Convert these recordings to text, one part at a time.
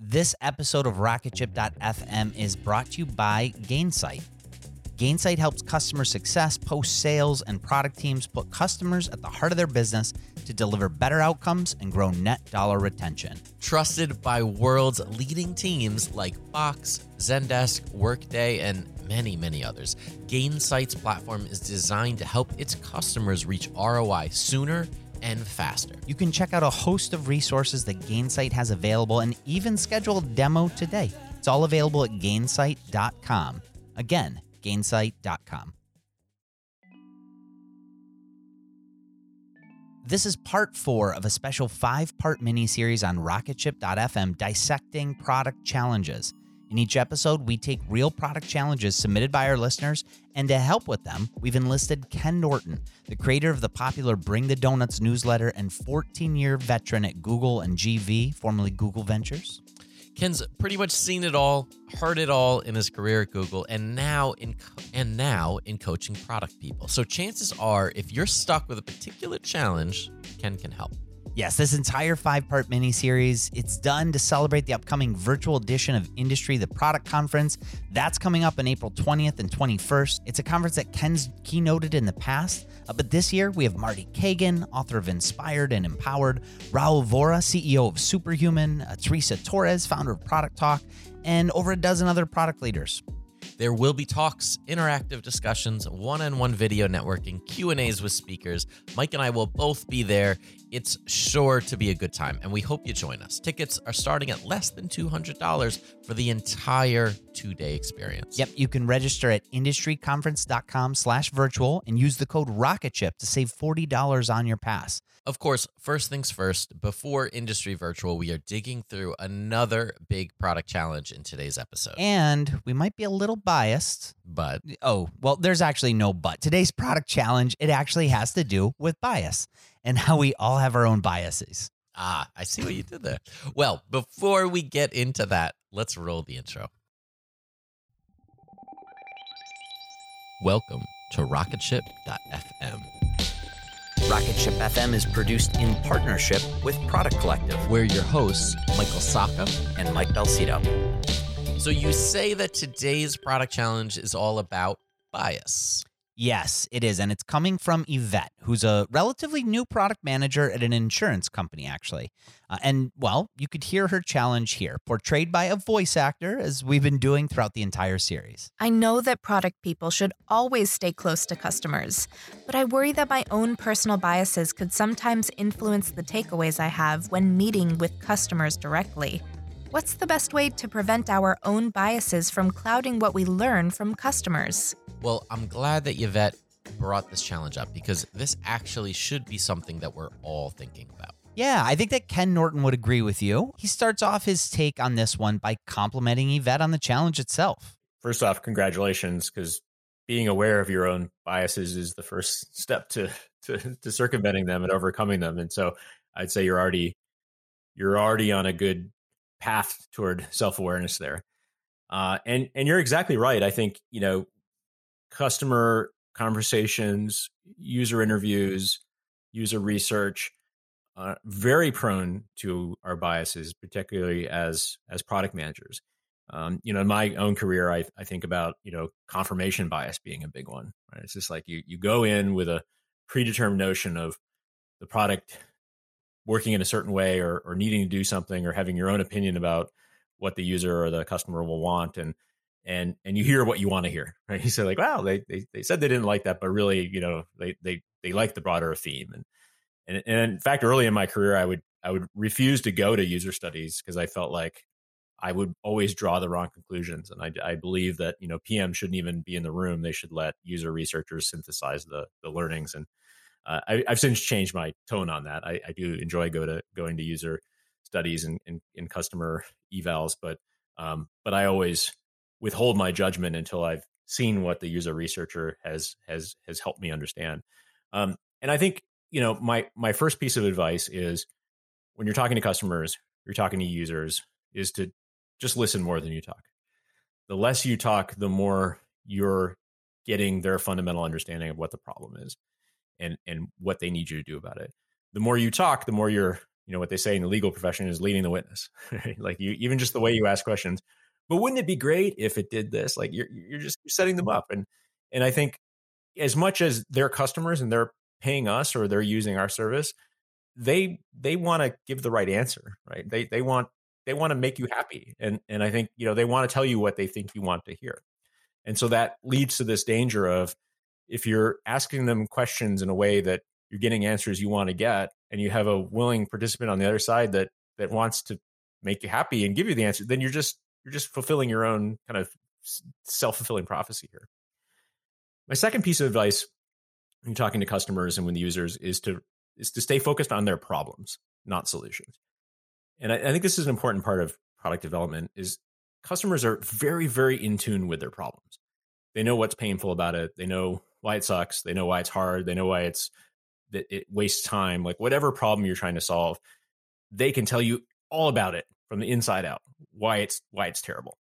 This episode of Rocketship.fm is brought to you by Gainsight. Gainsight helps customer success, post sales, and product teams put customers at the heart of their business to deliver better outcomes and grow net dollar retention. Trusted by world's leading teams like Box, Zendesk, Workday, and many, many others, Gainsight's platform is designed to help its customers reach ROI sooner and faster. You can check out a host of resources that Gainsight has available and even schedule a demo today. It's all available at gainsight.com. Again, gainsight.com. This is part four of a special five part mini series on Rocketship.fm dissecting product challenges. In each episode, we take real product challenges submitted by our listeners, and to help with them, we've enlisted Ken Norton, the creator of the popular Bring the Donuts newsletter and 14 year veteran at Google and GV, formerly Google Ventures. Ken's pretty much seen it all, heard it all in his career at Google, and now in and now in coaching product people. So chances are, if you're stuck with a particular challenge, Ken can help. Yes, this entire five part mini series, it's done to celebrate the upcoming virtual edition of Industry, the product conference. That's coming up on April 20th and 21st. It's a conference that Ken's keynoted in the past, uh, but this year we have Marty Cagan, author of Inspired and Empowered, Rahul Vohra, CEO of Superhuman, uh, Teresa Torres, founder of Product Talk, and over a dozen other product leaders. There will be talks, interactive discussions, one-on-one video networking, Q&As with speakers. Mike and I will both be there. It's sure to be a good time, and we hope you join us. Tickets are starting at less than $200 for the entire two-day experience. Yep, you can register at industryconference.com slash virtual and use the code ROCKETSHIP to save $40 on your pass. Of course, first things first, before Industry Virtual, we are digging through another big product challenge in today's episode. And we might be a little biased. But Oh, well, there's actually no but. Today's product challenge, it actually has to do with bias and how we all have our own biases. ah, I see what you did there. Well, before we get into that, let's roll the intro. Welcome to Rocketship.fm, Rocketship FM is produced in partnership with Product Collective where your hosts, Michael Sacca. and Mike Belsito. So you say that today's product challenge is all about bias. Yes, it is. And it's coming from Yvette, who's a relatively new product manager at an insurance company, actually. Uh, and, well, you could hear her challenge here, portrayed by a voice actor, as we've been doing throughout the entire series. I know that product people should always stay close to customers, but I worry that my own personal biases could sometimes influence the takeaways I have when meeting with customers directly. What's the best way to prevent our own biases from clouding what we learn from customers? Well, I'm glad that Yvette brought this challenge up because this actually should be something that we're all thinking about. Yeah, I think that Ken Norton would agree with you. He starts off his take on this one by complimenting Yvette on the challenge itself. first off, congratulations, because being aware of your own biases is the first step to, to to circumventing them and overcoming them. And so, I'd say you're already you're already on a good path toward self awareness there. Uh, and and you're exactly right. I think you know customer conversations, user interviews, user research, uh, very prone to our biases, particularly as as product managers. Um, you know, in my own career, I, I think about you know confirmation bias being a big one. Right? It's just like you you go in with a predetermined notion of the product working in a certain way, or or needing to do something, or having your own opinion about what the user or the customer will want, and and and you hear what you want to hear. Right? You say like, wow, they, they they said they didn't like that, but really, you know, they they they like the broader theme. And and, and in fact, early in my career, I would I would refuse to go to user studies because I felt like I would always draw the wrong conclusions. And I, I believe that, you know, PM shouldn't even be in the room. They should let user researchers synthesize the, the learnings. And uh, I, I've since changed my tone on that. I, I do enjoy go to going to user studies and, and, and customer evals, but, um, but I always withhold my judgment until I've seen what the user researcher has, has, has helped me understand. Um, and I think, you know, my, my first piece of advice is when you're talking to customers, you're talking to users is to just listen more than you talk. The less you talk, the more you're getting their fundamental understanding of what the problem is and and what they need you to do about it. The more you talk, the more you're you know what they say in the legal profession is leading the witness. Like you, even just the way you ask questions. But wouldn't it be great if it did this? Like you're you're just you're setting them up, and and I think as much as they're customers and they're paying us or they're using our service, they they want to give the right answer, right? They they want they want to make you happy, and and I think you know they want to tell you what they think you want to hear, and so that leads to this danger of if you're asking them questions in a way that you're getting answers you want to get, and you have a willing participant on the other side that that wants to make you happy and give you the answer, then you're just you're just fulfilling your own kind of self fulfilling prophecy here. My second piece of advice when you're talking to customers and with users is to is to stay focused on their problems, not solutions. And I, I think this is an important part of product development is customers are very, very in tune with their problems. They know what's painful about it. They know why it sucks. They know why it's hard. They know why it's that it wastes time. Like whatever problem you're trying to solve, they can tell you all about it from the inside out. Why it's why it's terrible.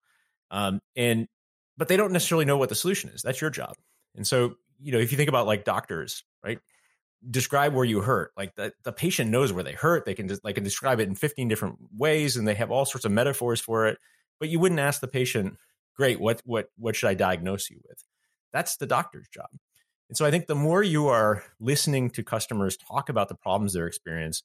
Um, and but they don't necessarily know what the solution is. That's your job. And so you know if you think about like doctors, right? describe where you hurt like the, the patient knows where they hurt they can just like can describe it in 15 different ways and they have all sorts of metaphors for it but you wouldn't ask the patient great what what what should i diagnose you with that's the doctor's job and so i think the more you are listening to customers talk about the problems they're experiencing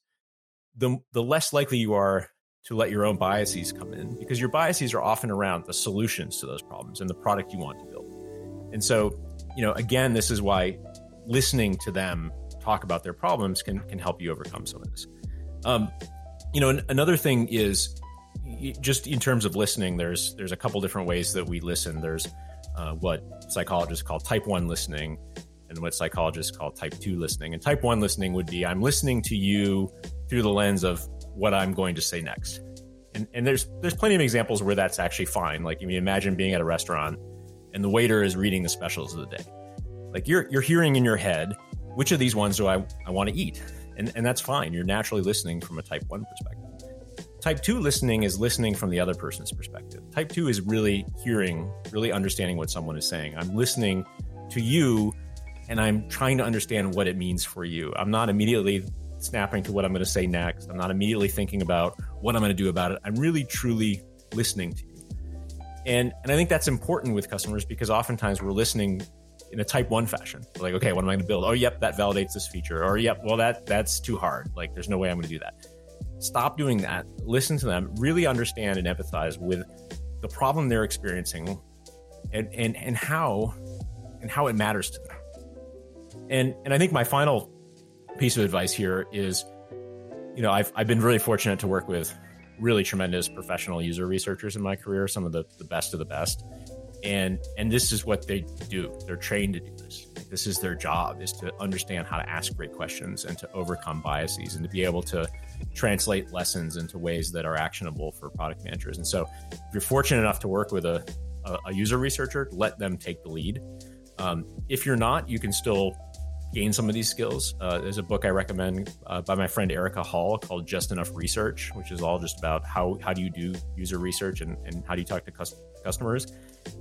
the the less likely you are to let your own biases come in because your biases are often around the solutions to those problems and the product you want to build and so you know again this is why listening to them talk about their problems can can help you overcome some of this. Um, you know, another thing is just in terms of listening. There's there's a couple different ways that we listen. There's uh, what psychologists call type one listening, and what psychologists call type two listening. And type one listening would be I'm listening to you through the lens of what I'm going to say next. And, and there's there's plenty of examples where that's actually fine. Like you imagine being at a restaurant and the waiter is reading the specials of the day. Like you're you're hearing in your head which of these ones do I, I want to eat? And, and that's fine. You're naturally listening from a type one perspective. Type two listening is listening from the other person's perspective. Type two is really hearing, really understanding what someone is saying. I'm listening to you and I'm trying to understand what it means for you. I'm not immediately snapping to what I'm going to say next. I'm not immediately thinking about what I'm going to do about it. I'm really truly listening to you. And and I think that's important with customers because oftentimes we're listening in a type one fashion. Like, okay, what am I going to build? Oh, yep, that validates this feature. Or, yep, well, that that's too hard. Like, there's no way I'm going to do that. Stop doing that. Listen to them. Really understand and empathize with the problem they're experiencing, and and and how and how it matters to them. And and I think my final piece of advice here is, you know, I've I've been really fortunate to work with really tremendous professional user researchers in my career, some of the, the best of the best. And and this is what they do. They're trained to do this. This is their job is to understand how to ask great questions and to overcome biases and to be able to translate lessons into ways that are actionable for product managers. And so if you're fortunate enough to work with a, a, user researcher let them take the lead. Um, if you're not you can still gain some of these skills uh, there's a book i recommend uh, by my friend erika hall called just enough research which is all just about how, how do you do user research and, and how do you talk to cus- customers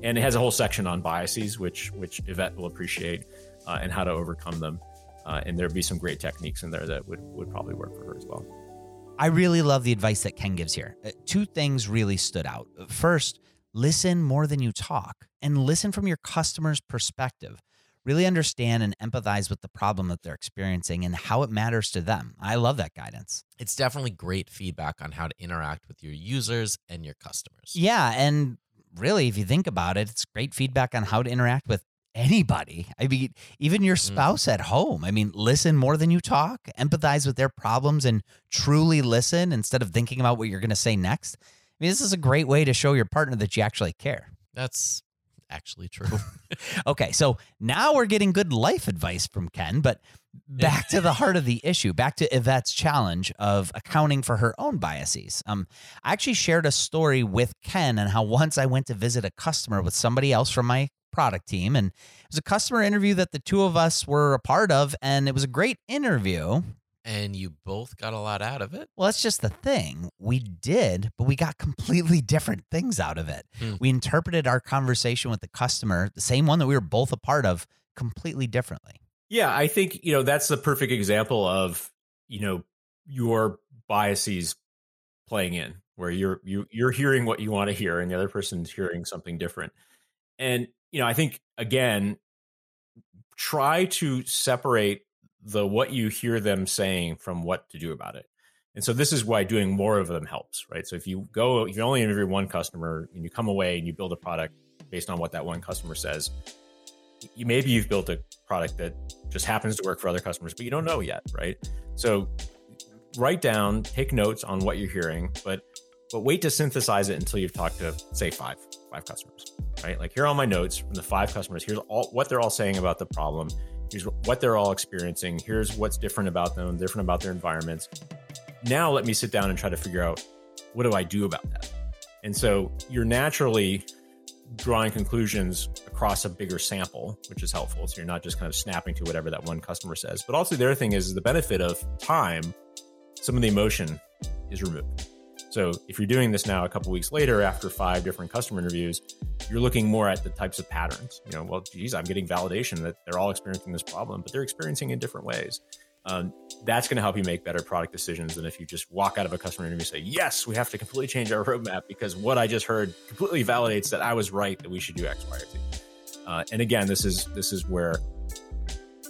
and it has a whole section on biases, which which Yvette will appreciate, uh, and how to overcome them. Uh, and there'd be some great techniques in there that would would probably work for her as well. I really love the advice that Ken gives here. Uh, two things really stood out. First, listen more than you talk, and listen from your customer's perspective. Really understand and empathize with the problem that they're experiencing and how it matters to them. I love that guidance. It's definitely great feedback on how to interact with your users and your customers. Yeah, and really, if you think about it, it's great feedback on how to interact with anybody. I mean, even your mm. spouse mm. at home. I mean, listen more than you talk, empathize with their problems, and truly listen instead of thinking about what you're going to say next. I mean, this is a great way to show your partner that you actually care. That's actually true. okay, so now we're getting good life advice from Ken, but back to the heart of the issue, back to Yvette's challenge of accounting for her own biases. Um, I actually shared a story with Ken and how once I went to visit a customer with somebody else from my product team, and it was a customer interview that the two of us were a part of, and it was a great interview. And you both got a lot out of it. Well, that's just the thing. We did, but we got completely different things out of it. Hmm. We interpreted our conversation with the customer, the same one that we were both a part of, completely differently. Yeah, I think, you know, that's the perfect example of, you know, your biases playing in where you're you you're hearing what you want to hear and the other person's hearing something different. And you know, I think again try to separate the what you hear them saying from what to do about it. And so this is why doing more of them helps, right? So if you go, if you only interview one customer and you come away and you build a product based on what that one customer says, you maybe you've built a product that just happens to work for other customers, but you don't know yet, right? So write down, take notes on what you're hearing, but but wait to synthesize it until you've talked to say five five customers, right? Like here are all my notes from the five customers. Here's all what they're all saying about the problem. Here's what they're all experiencing. Here's what's different about them, different about their environments. Now let me sit down and try to figure out what do I do about that. And so you're naturally drawing conclusions across a bigger sample, which is helpful. So you're not just kind of snapping to whatever that one customer says. But also the other thing is, the benefit of time, some of the emotion is removed. So if you're doing this now a couple weeks later after five different customer interviews, you're looking more at the types of patterns. You know, well, geez, I'm getting validation that they're all experiencing this problem, but they're experiencing it in different ways. Um, that's going to help you make better product decisions than if you just walk out of a customer interview and say, "Yes, we have to completely change our roadmap because what I just heard completely validates that I was right that we should do X, Y, or Z." Uh, and again, this is this is where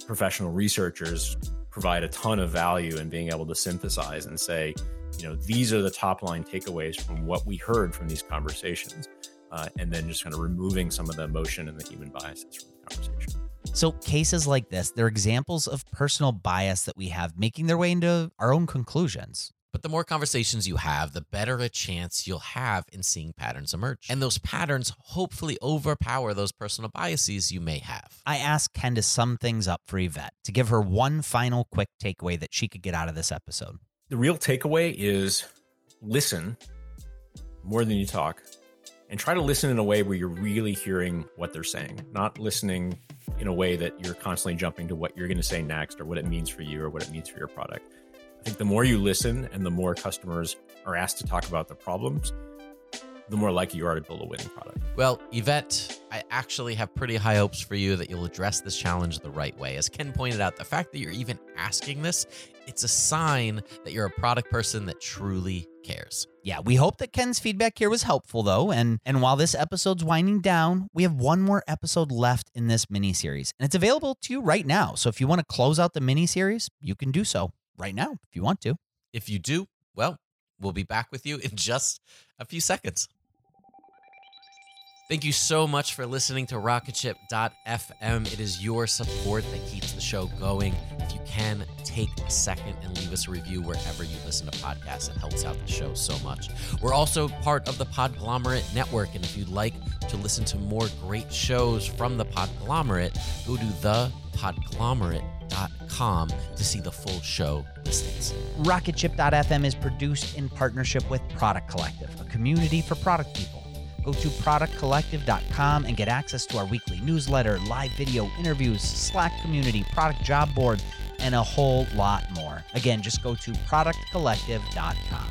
professional researchers provide a ton of value in being able to synthesize and say, you know, these are the top line takeaways from what we heard from these conversations, uh, and then just kind of removing some of the emotion and the human biases from the conversation. So, cases like this, they're examples of personal bias that we have making their way into our own conclusions. But the more conversations you have, the better a chance you'll have in seeing patterns emerge. And those patterns hopefully overpower those personal biases you may have. I asked Ken to sum things up for Yvette to give her one final quick takeaway that she could get out of this episode. The real takeaway is listen more than you talk and try to listen in a way where you're really hearing what they're saying, not listening in a way that you're constantly jumping to what you're going to say next or what it means for you or what it means for your product. I think the more you listen and the more customers are asked to talk about the problems, the more likely you are to build a winning product. Well, Yvette, I actually have pretty high hopes for you that you'll address this challenge the right way. As Ken pointed out, the fact that you're even asking this, it's a sign that you're a product person that truly cares. Yeah, we hope that Ken's feedback here was helpful though. And and while this episode's winding down, we have one more episode left in this mini series. And it's available to you right now. So if you want to close out the mini series, you can do so right now if you want to. If you do, well, we'll be back with you in just a few seconds. Thank you so much for listening to rocketship.fm. It is your support that keeps the show going. Can, take a second and leave us a review wherever you listen to podcasts. It helps out the show so much. We're also part of the Podglomerate Network. And if you'd like to listen to more great shows from the Podglomerate, go to thepodglomerate.com to see the full show listings. Rocketship.fm is produced in partnership with Product Collective, a community for product people. Go to productcollective.com and get access to our weekly newsletter, live video interviews, Slack community, product job board, and a whole lot more. Again, just go to productcollective.com.